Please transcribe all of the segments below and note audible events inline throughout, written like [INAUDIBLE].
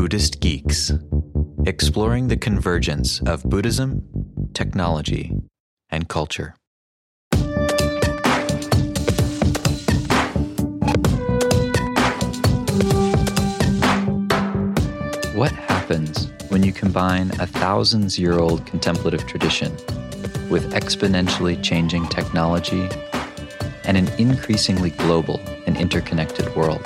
Buddhist Geeks, exploring the convergence of Buddhism, technology, and culture. What happens when you combine a thousands year old contemplative tradition with exponentially changing technology and an increasingly global and interconnected world?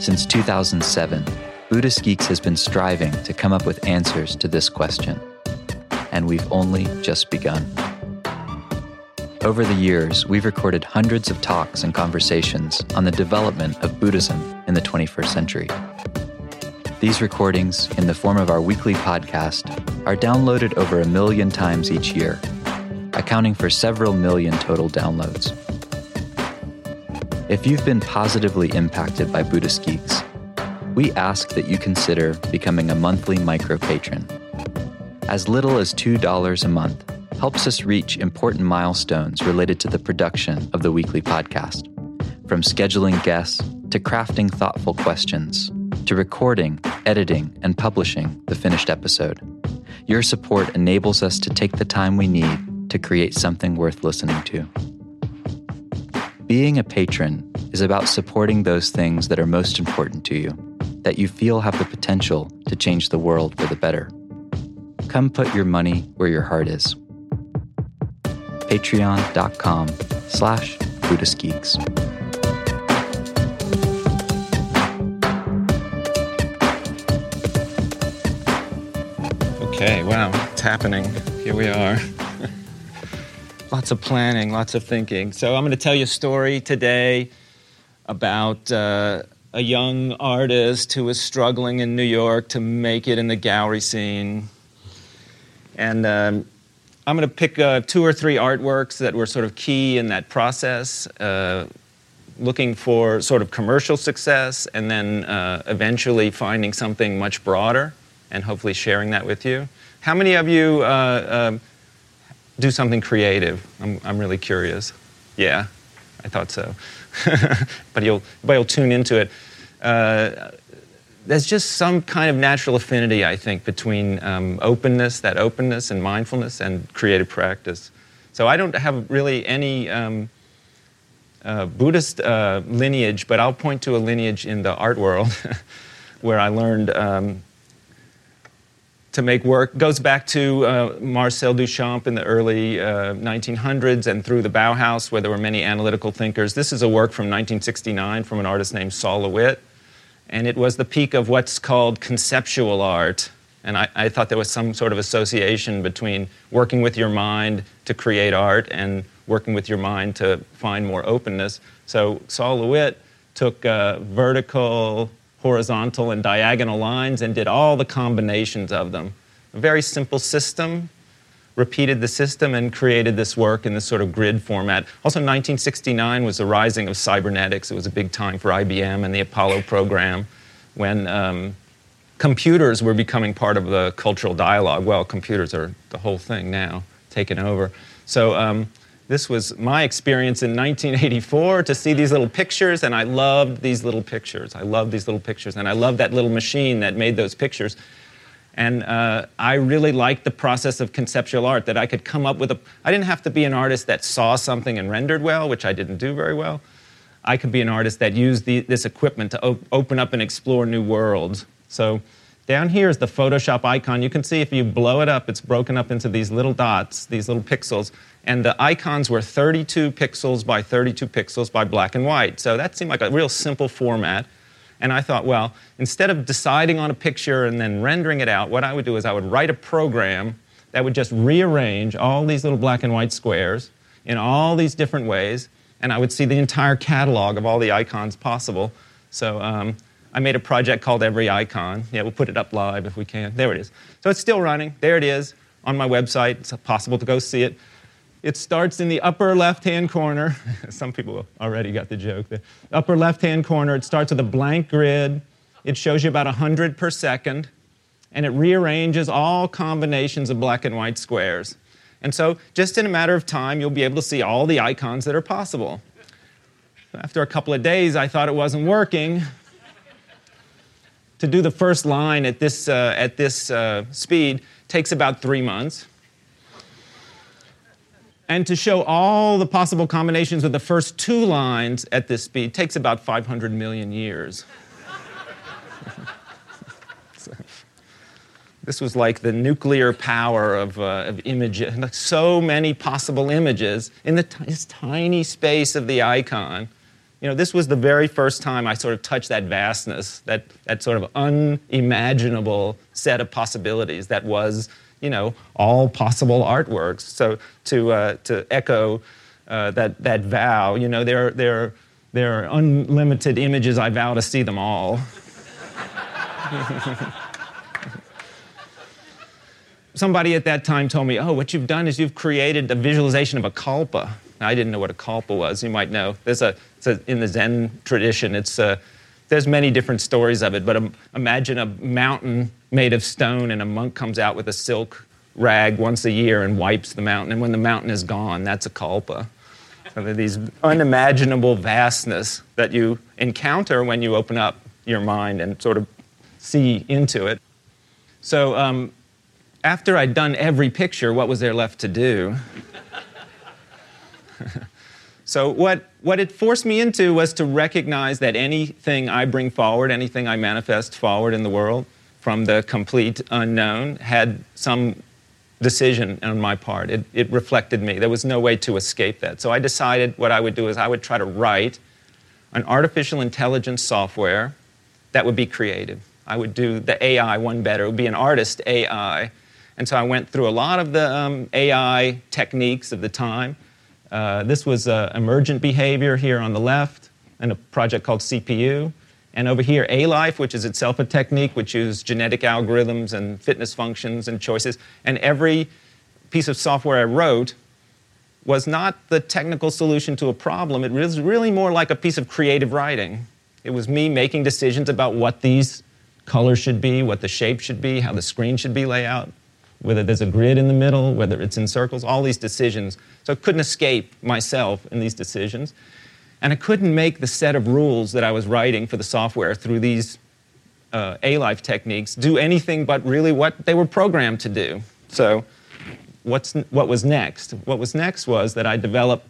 Since 2007, Buddhist Geeks has been striving to come up with answers to this question, and we've only just begun. Over the years, we've recorded hundreds of talks and conversations on the development of Buddhism in the 21st century. These recordings, in the form of our weekly podcast, are downloaded over a million times each year, accounting for several million total downloads. If you've been positively impacted by Buddhist Geeks, we ask that you consider becoming a monthly micro patron. As little as $2 a month helps us reach important milestones related to the production of the weekly podcast, from scheduling guests to crafting thoughtful questions to recording, editing, and publishing the finished episode. Your support enables us to take the time we need to create something worth listening to. Being a patron is about supporting those things that are most important to you, that you feel have the potential to change the world for the better. Come put your money where your heart is. Patreon.com slash Buddhist Geeks. Okay, wow, it's happening. Here we are. [LAUGHS] lots of planning, lots of thinking. So, I'm going to tell you a story today about uh, a young artist who was struggling in New York to make it in the gallery scene. And um, I'm going to pick uh, two or three artworks that were sort of key in that process, uh, looking for sort of commercial success, and then uh, eventually finding something much broader and hopefully sharing that with you. How many of you uh, um, do something creative? I'm, I'm really curious. Yeah, I thought so. [LAUGHS] but you'll, but you'll tune into it. Uh, there's just some kind of natural affinity, I think, between um, openness, that openness and mindfulness, and creative practice. So I don't have really any um, uh, Buddhist uh, lineage, but I'll point to a lineage in the art world [LAUGHS] where I learned um, to make work goes back to uh, Marcel Duchamp in the early uh, 1900s and through the Bauhaus, where there were many analytical thinkers. This is a work from 1969 from an artist named Sol LeWitt, and it was the peak of what's called conceptual art. And I, I thought there was some sort of association between working with your mind to create art and working with your mind to find more openness. So Sol LeWitt took uh, vertical horizontal and diagonal lines and did all the combinations of them. A very simple system, repeated the system and created this work in this sort of grid format. Also, 1969 was the rising of cybernetics. It was a big time for IBM and the Apollo program when um, computers were becoming part of the cultural dialogue. Well, computers are the whole thing now, taken over. So, um, this was my experience in 1984 to see these little pictures, and I loved these little pictures. I loved these little pictures, and I loved that little machine that made those pictures. And uh, I really liked the process of conceptual art that I could come up with a. I didn't have to be an artist that saw something and rendered well, which I didn't do very well. I could be an artist that used the, this equipment to op- open up and explore new worlds. So down here is the Photoshop icon. You can see if you blow it up, it's broken up into these little dots, these little pixels and the icons were 32 pixels by 32 pixels by black and white. So that seemed like a real simple format. And I thought, well, instead of deciding on a picture and then rendering it out, what I would do is I would write a program that would just rearrange all these little black and white squares in all these different ways, and I would see the entire catalog of all the icons possible. So um, I made a project called Every Icon. Yeah, we'll put it up live if we can. There it is. So it's still running. There it is on my website. It's possible to go see it. It starts in the upper left hand corner. [LAUGHS] Some people already got the joke. The upper left hand corner, it starts with a blank grid. It shows you about 100 per second, and it rearranges all combinations of black and white squares. And so, just in a matter of time, you'll be able to see all the icons that are possible. After a couple of days, I thought it wasn't working. to do the first line at this, uh, at this uh, speed takes about three months. And to show all the possible combinations of the first two lines at this speed takes about 500 million years. [LAUGHS] this was like the nuclear power of, uh, of images, so many possible images in the t- this tiny space of the icon. You know, this was the very first time I sort of touched that vastness, that, that sort of unimaginable set of possibilities that was you know, all possible artworks. So to, uh, to echo uh, that, that vow, you know, there, there, there are unlimited images. I vow to see them all. [LAUGHS] Somebody at that time told me, oh, what you've done is you've created a visualization of a kalpa. I didn't know what a kalpa was. You might know. There's a, a in the Zen tradition, it's a, there's many different stories of it, but imagine a mountain made of stone and a monk comes out with a silk rag once a year and wipes the mountain. And when the mountain is gone, that's a kalpa. So these unimaginable vastness that you encounter when you open up your mind and sort of see into it. So um, after I'd done every picture, what was there left to do? [LAUGHS] So, what, what it forced me into was to recognize that anything I bring forward, anything I manifest forward in the world from the complete unknown, had some decision on my part. It, it reflected me. There was no way to escape that. So, I decided what I would do is I would try to write an artificial intelligence software that would be creative. I would do the AI one better. It would be an artist AI. And so I went through a lot of the um, AI techniques of the time uh, this was uh, emergent behavior here on the left, and a project called CPU. And over here, A-Life, which is itself a technique which uses genetic algorithms and fitness functions and choices. And every piece of software I wrote was not the technical solution to a problem. It was really more like a piece of creative writing. It was me making decisions about what these colors should be, what the shape should be, how the screen should be laid out whether there's a grid in the middle, whether it's in circles, all these decisions. So I couldn't escape myself in these decisions. And I couldn't make the set of rules that I was writing for the software through these uh, A-Life techniques do anything but really what they were programmed to do. So what's, what was next? What was next was that I developed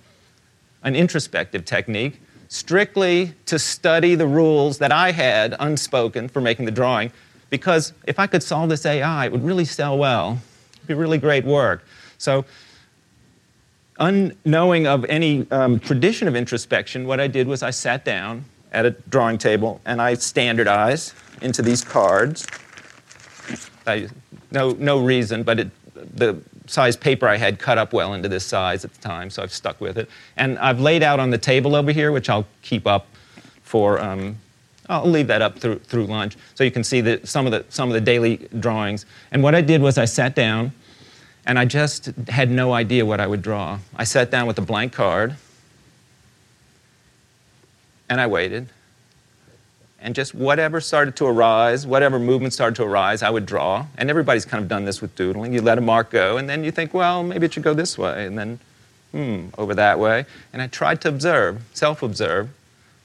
an introspective technique strictly to study the rules that I had unspoken for making the drawing because if I could solve this AI, it would really sell well. It'd be really great work. So, unknowing of any um, tradition of introspection, what I did was I sat down at a drawing table and I standardized into these cards. I, no, no reason, but it, the size paper I had cut up well into this size at the time, so I've stuck with it. And I've laid out on the table over here, which I'll keep up for um, I'll leave that up through, through lunch so you can see the, some, of the, some of the daily drawings. And what I did was I sat down and I just had no idea what I would draw. I sat down with a blank card and I waited. And just whatever started to arise, whatever movement started to arise, I would draw. And everybody's kind of done this with doodling. You let a mark go, and then you think, well, maybe it should go this way, and then, hmm, over that way. And I tried to observe, self observe,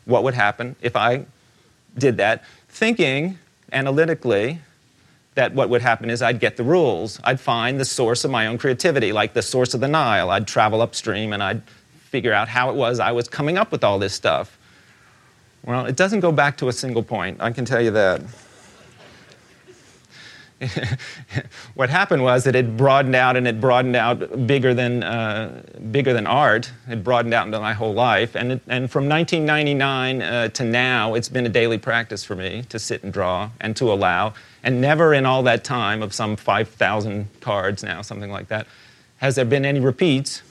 what would happen if I did that, thinking analytically that what would happen is I'd get the rules. I'd find the source of my own creativity, like the source of the Nile. I'd travel upstream and I'd figure out how it was I was coming up with all this stuff. Well, it doesn't go back to a single point, I can tell you that. [LAUGHS] what happened was that it broadened out and it broadened out bigger than, uh, bigger than art. It broadened out into my whole life. And, it, and from 1999 uh, to now, it's been a daily practice for me to sit and draw and to allow. And never in all that time of some 5,000 cards now, something like that, has there been any repeats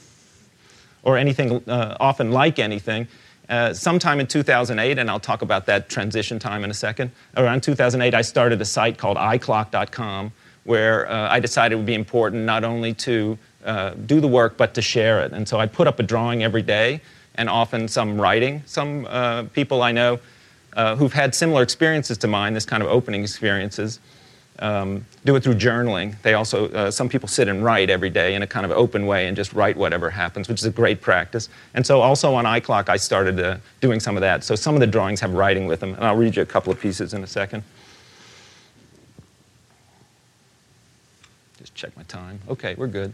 or anything uh, often like anything uh, sometime in 2008, and I'll talk about that transition time in a second, around 2008, I started a site called iClock.com where uh, I decided it would be important not only to uh, do the work but to share it. And so I put up a drawing every day and often some writing. Some uh, people I know uh, who've had similar experiences to mine, this kind of opening experiences, um, do it through journaling. They also, uh, some people sit and write every day in a kind of open way and just write whatever happens, which is a great practice. And so also on iClock, I started uh, doing some of that. So some of the drawings have writing with them, and I'll read you a couple of pieces in a second. Just check my time. Okay, we're good.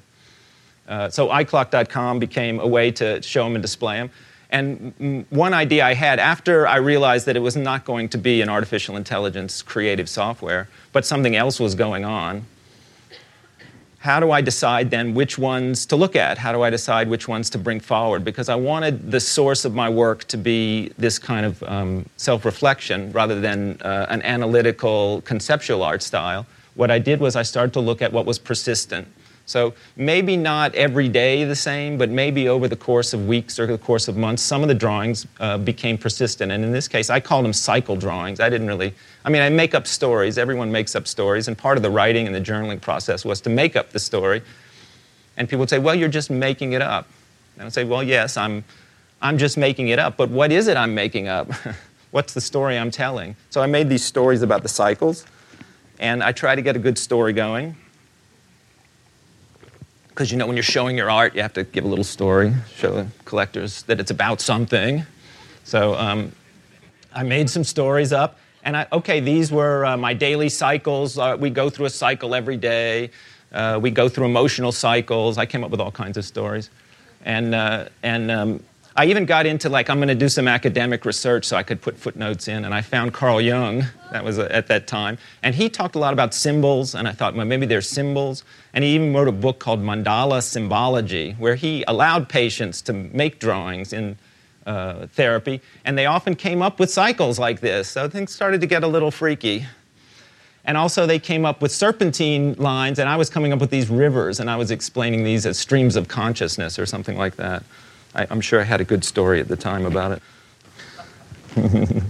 Uh, so iClock.com became a way to show them and display them. And one idea I had after I realized that it was not going to be an artificial intelligence creative software, but something else was going on, how do I decide then which ones to look at? How do I decide which ones to bring forward? Because I wanted the source of my work to be this kind of um, self reflection rather than uh, an analytical conceptual art style. What I did was I started to look at what was persistent. So maybe not every day the same, but maybe over the course of weeks or the course of months, some of the drawings uh, became persistent. And in this case, I called them cycle drawings. I didn't really I mean, I make up stories. Everyone makes up stories. And part of the writing and the journaling process was to make up the story. And people would say, well, you're just making it up. And I'd say, well, yes, I'm, I'm just making it up. But what is it I'm making up? [LAUGHS] What's the story I'm telling? So I made these stories about the cycles. And I try to get a good story going. Because you know, when you're showing your art, you have to give a little story, show collectors that it's about something. So um, I made some stories up. And I, okay, these were uh, my daily cycles. Uh, we go through a cycle every day. Uh, we go through emotional cycles. I came up with all kinds of stories. And, uh, and um, I even got into like, I'm going to do some academic research so I could put footnotes in. And I found Carl Jung, that was uh, at that time. And he talked a lot about symbols. And I thought, well, maybe they're symbols. And he even wrote a book called Mandala Symbology, where he allowed patients to make drawings in uh, therapy, and they often came up with cycles like this. So things started to get a little freaky. And also, they came up with serpentine lines, and I was coming up with these rivers, and I was explaining these as streams of consciousness or something like that. I, am sure I had a good story at the time about it. [LAUGHS]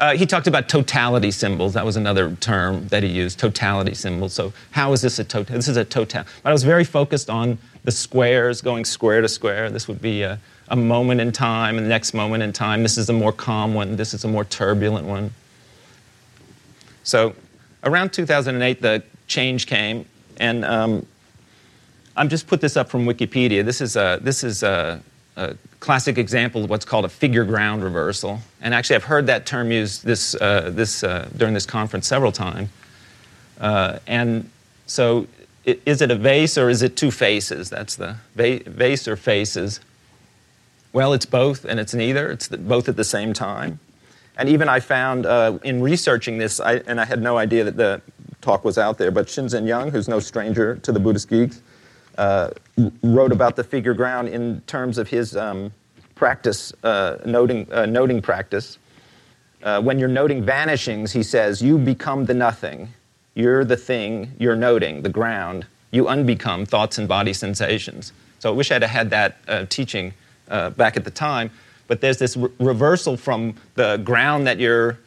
uh, he talked about totality symbols. That was another term that he used, totality symbols. So, how is this a total? This is a total. But I was very focused on the squares, going square to square. This would be a, a moment in time and the next moment in time. This is a more calm one, this is a more turbulent one. So around 2008, the change came, and um, I'm just put this up from Wikipedia. This is a, this is a, a, classic example of what's called a figure ground reversal. And actually, I've heard that term used this, uh, this, uh, during this conference several times. Uh, and so, it, is it a vase or is it two faces? That's the va- vase or faces. Well, it's both and it's neither. It's the, both at the same time. And even I found uh, in researching this, I, and I had no idea that the talk was out there, but Shinzen Young, who's no stranger to the Buddhist geeks, uh, wrote about the figure ground in terms of his um, practice, uh, noting, uh, noting practice. Uh, when you're noting vanishings, he says, you become the nothing. You're the thing you're noting, the ground. You unbecome thoughts and body sensations. So I wish I'd had that uh, teaching uh, back at the time. But there's this re- reversal from the ground that you're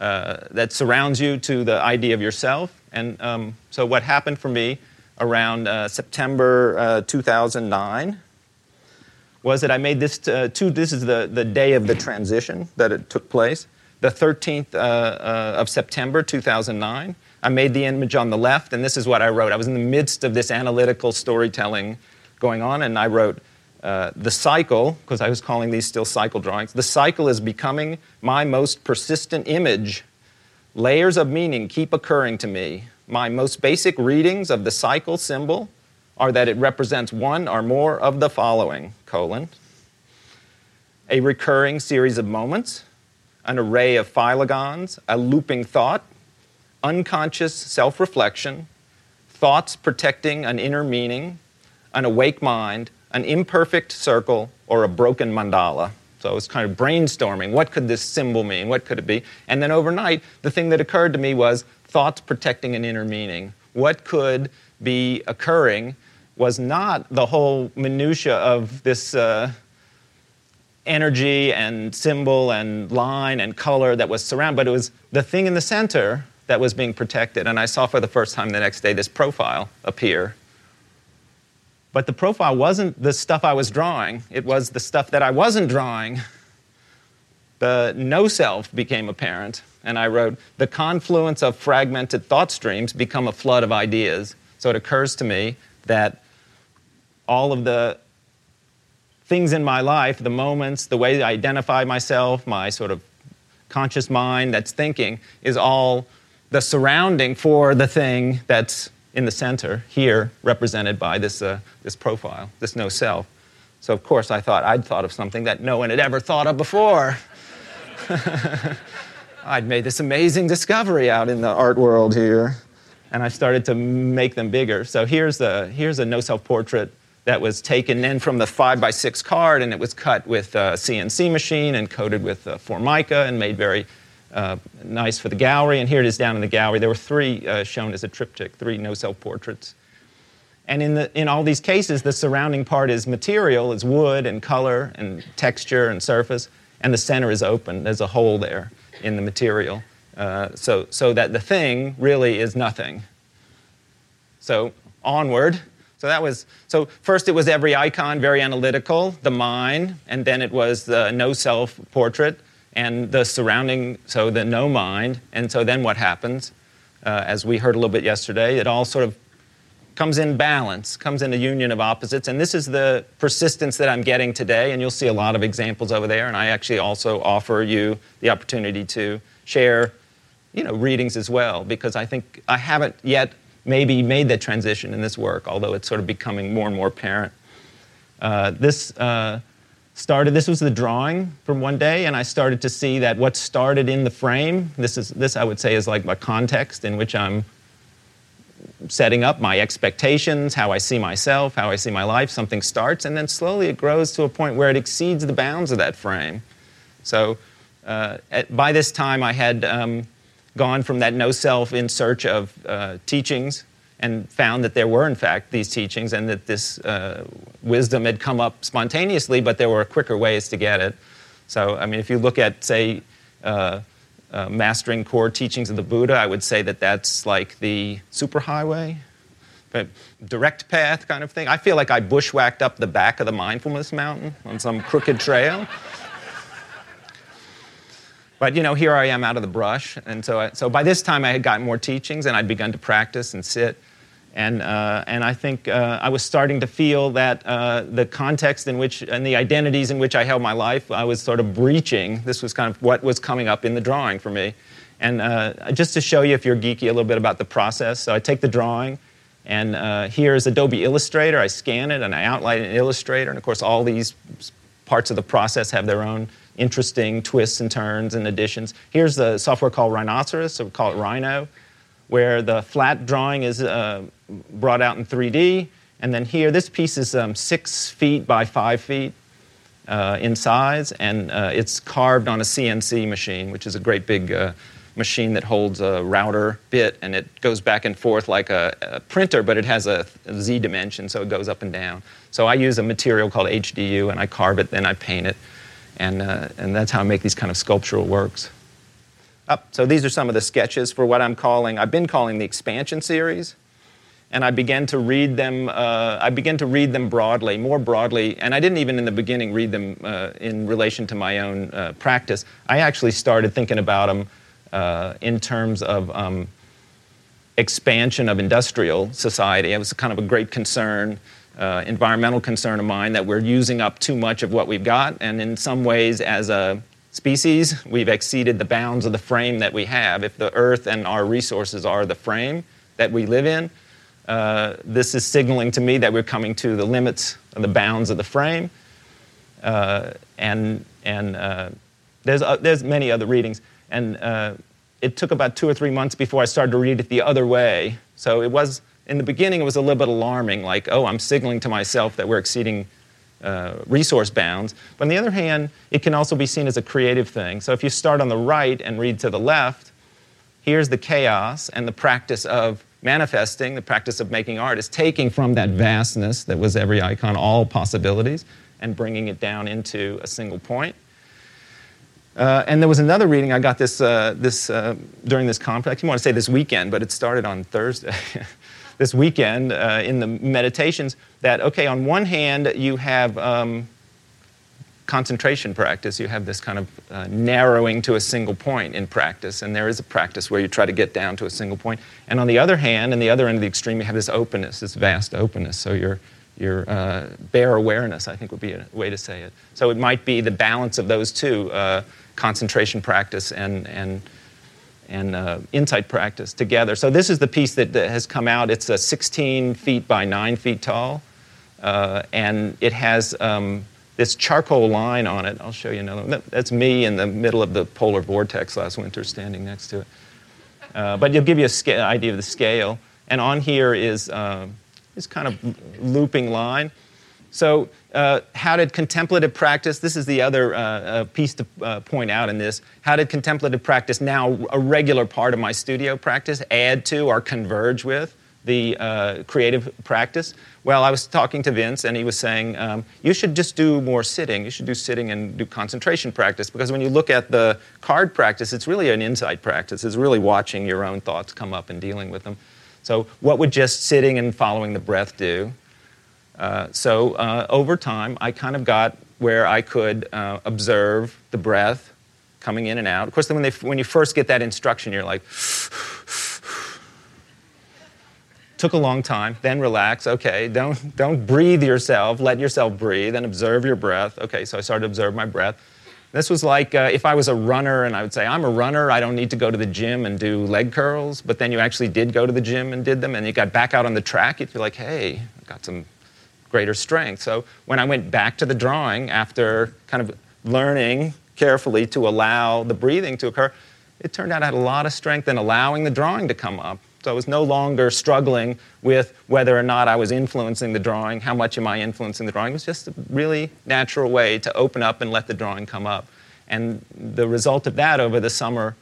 uh, that surrounds you to the idea of yourself. And um, so, what happened for me around uh, September uh, 2009 was that I made this uh, two. This is the, the day of the transition that it took place, the 13th uh, uh, of September 2009. I made the image on the left, and this is what I wrote. I was in the midst of this analytical storytelling going on, and I wrote, uh, the cycle, because I was calling these still cycle drawings, the cycle is becoming my most persistent image. Layers of meaning keep occurring to me. My most basic readings of the cycle symbol are that it represents one or more of the following colon a recurring series of moments, an array of phylogons, a looping thought, unconscious self reflection, thoughts protecting an inner meaning, an awake mind, an imperfect circle, or a broken mandala. So I was kind of brainstorming what could this symbol mean? What could it be? And then overnight, the thing that occurred to me was thoughts protecting an inner meaning. What could be occurring was not the whole minutia of this uh, energy and symbol and line and color that was surrounded, but it was the thing in the center that was being protected. And I saw for the first time the next day this profile appear but the profile wasn't the stuff I was drawing, it was the stuff that I wasn't drawing. The no self became apparent, and I wrote, The confluence of fragmented thought streams become a flood of ideas. So it occurs to me that all of the things in my life, the moments, the way I identify myself, my sort of conscious mind that's thinking, is all the surrounding for the thing that's in the center, here represented by this, uh, this profile, this no self. So, of course, I thought I'd thought of something that no one had ever thought of before. [LAUGHS] I'd made this amazing discovery out in the art world here. And I started to make them bigger. So here's, the, here's a no self portrait that was taken then from the 5 by 6 card, and it was cut with a CNC machine and coated with Formica and made very uh, nice for the gallery. And here it is down in the gallery. There were three uh, shown as a triptych, three no self portraits. And in, the, in all these cases, the surrounding part is material, is wood and color and texture and surface, and the center is open. There's a hole there in the material. Uh, so, so that the thing really is nothing. So onward. So that was so first it was every icon very analytical, the mind, and then it was the no self portrait and the surrounding, so the no mind. And so then what happens? Uh, as we heard a little bit yesterday, it all sort of comes in balance, comes in a union of opposites. And this is the persistence that I'm getting today. And you'll see a lot of examples over there. And I actually also offer you the opportunity to share, you know, readings as well, because I think I haven't yet maybe made that transition in this work, although it's sort of becoming more and more apparent. Uh, this uh, started, this was the drawing from one day, and I started to see that what started in the frame, this, is, this I would say is like my context in which I'm setting up my expectations, how I see myself, how I see my life, something starts, and then slowly it grows to a point where it exceeds the bounds of that frame. So uh, at, by this time, I had um, gone from that no self in search of uh, teachings and found that there were, in fact, these teachings and that this uh, wisdom had come up spontaneously, but there were quicker ways to get it. So, I mean, if you look at, say, uh, mastering core teachings of the Buddha, I would say that that's like the superhighway, but direct path kind of thing. I feel like I bushwhacked up the back of the mindfulness mountain on some crooked trail. But you know, here I am out of the brush, and so I, so by this time I had gotten more teachings, and I'd begun to practice and sit, and uh, and I think uh, I was starting to feel that uh, the context in which and the identities in which I held my life, I was sort of breaching. This was kind of what was coming up in the drawing for me, and uh, just to show you, if you're geeky, a little bit about the process. So I take the drawing, and uh, here's Adobe Illustrator. I scan it and I outline it in Illustrator, and of course all these parts of the process have their own interesting twists and turns and additions. Here's the software called Rhinoceros, so we call it Rhino, where the flat drawing is uh, brought out in 3D. And then here, this piece is um, six feet by five feet uh, in size, and uh, it's carved on a CNC machine, which is a great big uh, machine that holds a router bit, and it goes back and forth like a, a printer, but it has a, a Z dimension, so it goes up and down. So I use a material called HDU, and I carve it, then I paint it and, uh, and that's how I make these kind of sculptural works. Up. So these are some of the sketches for what I'm calling, I've been calling the expansion series. And I began to read them, uh, I began to read them broadly, more broadly, and I didn't even in the beginning read them uh, in relation to my own uh, practice. I actually started thinking about them uh, in terms of um, expansion of industrial society. It was kind of a great concern uh, environmental concern of mine that we're using up too much of what we've got, and in some ways, as a species, we've exceeded the bounds of the frame that we have. If the Earth and our resources are the frame that we live in, uh, this is signaling to me that we're coming to the limits and the bounds of the frame. Uh, and and uh, there's, uh, there's many other readings. And it took about two or three months before I started to read it the other way. So it was in the beginning, it was a little bit alarming, like, oh, I'm signaling to myself that we're exceeding uh, resource bounds. But on the other hand, it can also be seen as a creative thing. So if you start on the right and read to the left, here's the chaos and the practice of manifesting, the practice of making art, is taking from that vastness that was every icon, all possibilities, and bringing it down into a single point. Uh, and there was another reading I got this, uh, this uh, during this conference. I want to say this weekend, but it started on Thursday. [LAUGHS] this weekend uh, in the meditations that, okay, on one hand, you have um, concentration practice. You have this kind of uh, narrowing to a single point in practice, and there is a practice where you try to get down to a single point. And on the other hand, in the other end of the extreme, you have this openness, this vast openness. So your your uh, bare awareness, I think, would be a way to say it. So it might be the balance of those two, uh, concentration practice and and and uh, insight practice together. So this is the piece that, that has come out. It's a 16 feet by 9 feet tall, uh, and it has um, this charcoal line on it. I'll show you another one. That's me in the middle of the polar vortex last winter standing next to it. Uh, but it'll give you an idea of the scale. And on here is uh, this kind of looping line. So, uh, how did contemplative practice, this is the other uh, uh, piece to uh, point out in this, how did contemplative practice, now a regular part of my studio practice, add to or converge with the creative practice? Well, I was talking to Vince and he was saying, um, you should just do more sitting. You should do sitting and do concentration practice because when you look at the card practice, it's really an insight practice. It's really watching your own thoughts come up and dealing with them. So, what would just sitting and following the breath do? Uh, so uh, over time, I kind of got where I could uh, observe the breath coming in and out. Of course, when, they, when you first get that instruction, you're like, took a long time. Then relax. Okay, don't don't breathe yourself. Let yourself breathe and observe your breath. Okay, so I started to observe my breath. This was like uh, if I was a runner and I would say, I'm a runner, I don't need to go to the gym and do leg curls, but then you actually did go to the gym and did them and you got back out on the track, you'd feel like, hey, I got some greater strength. So when I went back to the drawing after kind of learning carefully to allow the breathing to occur, it turned out I had a lot of strength in allowing the drawing to come up. So I was no longer struggling with whether or not I was influencing the drawing, how much am I influencing the drawing. It was just a really natural way to open up and let the drawing come up. And the result of that over the summer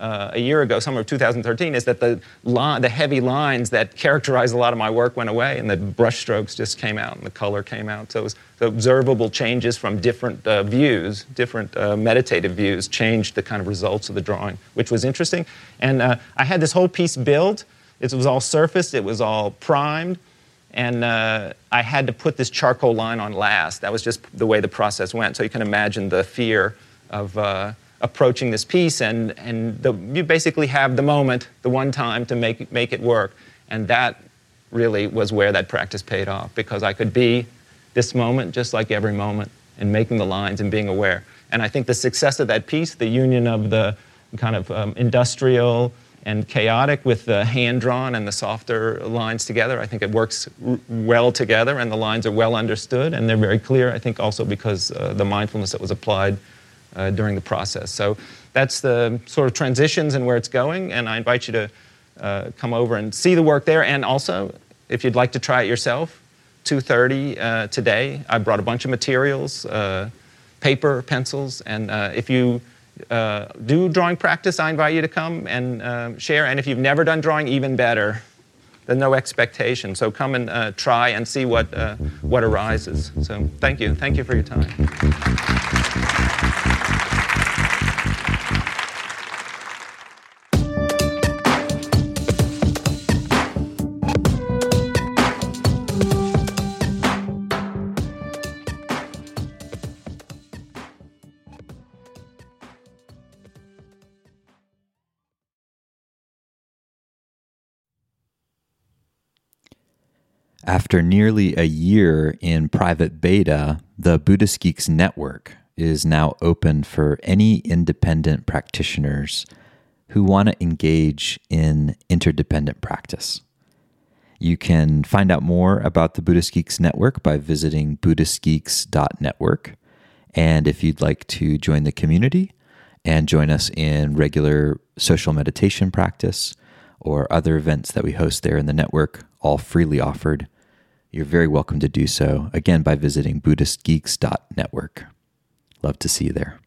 uh, a year ago, summer of 2013, is that the, the heavy lines that characterize a lot of my work went away and the brush strokes just came out and the color came out. So it was the observable changes from different uh, views, different uh, meditative views, changed the kind of results of the drawing, which was interesting. And uh, I had this whole piece built. It was all surfaced, it was all primed. And uh, I had to put this charcoal line on last. That was just the way the process went. So you can imagine the fear of uh, approaching this piece, and, and the, you basically have the moment, the one time to make, make it work. And that really was where that practice paid off because I could be this moment just like every moment and making the lines and being aware. And I think the success of that piece, the union of the kind of um, industrial and chaotic with the hand drawn and the softer lines together, I think it works r- well together and the lines are well understood and they're very clear, I think also because uh, the mindfulness that was applied uh, during the process. So that's the sort of transitions and where it's going, and I invite you to uh, come over and see the work there. And also, if you'd like to try it yourself, 2.30 uh, today, I brought a bunch of materials, uh, paper, pencils, and uh, if you do drawing practice, I invite you to come and share. And if you've never done drawing, even better. There's no expectation. So come and uh, try and see what, uh, what arises. So thank you. Thank you for your time. After nearly a year in private beta, the Buddhist Geeks Network is now open for any independent practitioners who want to engage in interdependent practice. You can find out more about the Buddhist Geeks Network by visiting BuddhistGeeks.network. And if you'd like to join the community and join us in regular social meditation practice or other events that we host there in the network, all freely offered, you're very welcome to do so, again, by visiting BuddhistGeeks.network. Love to see you there.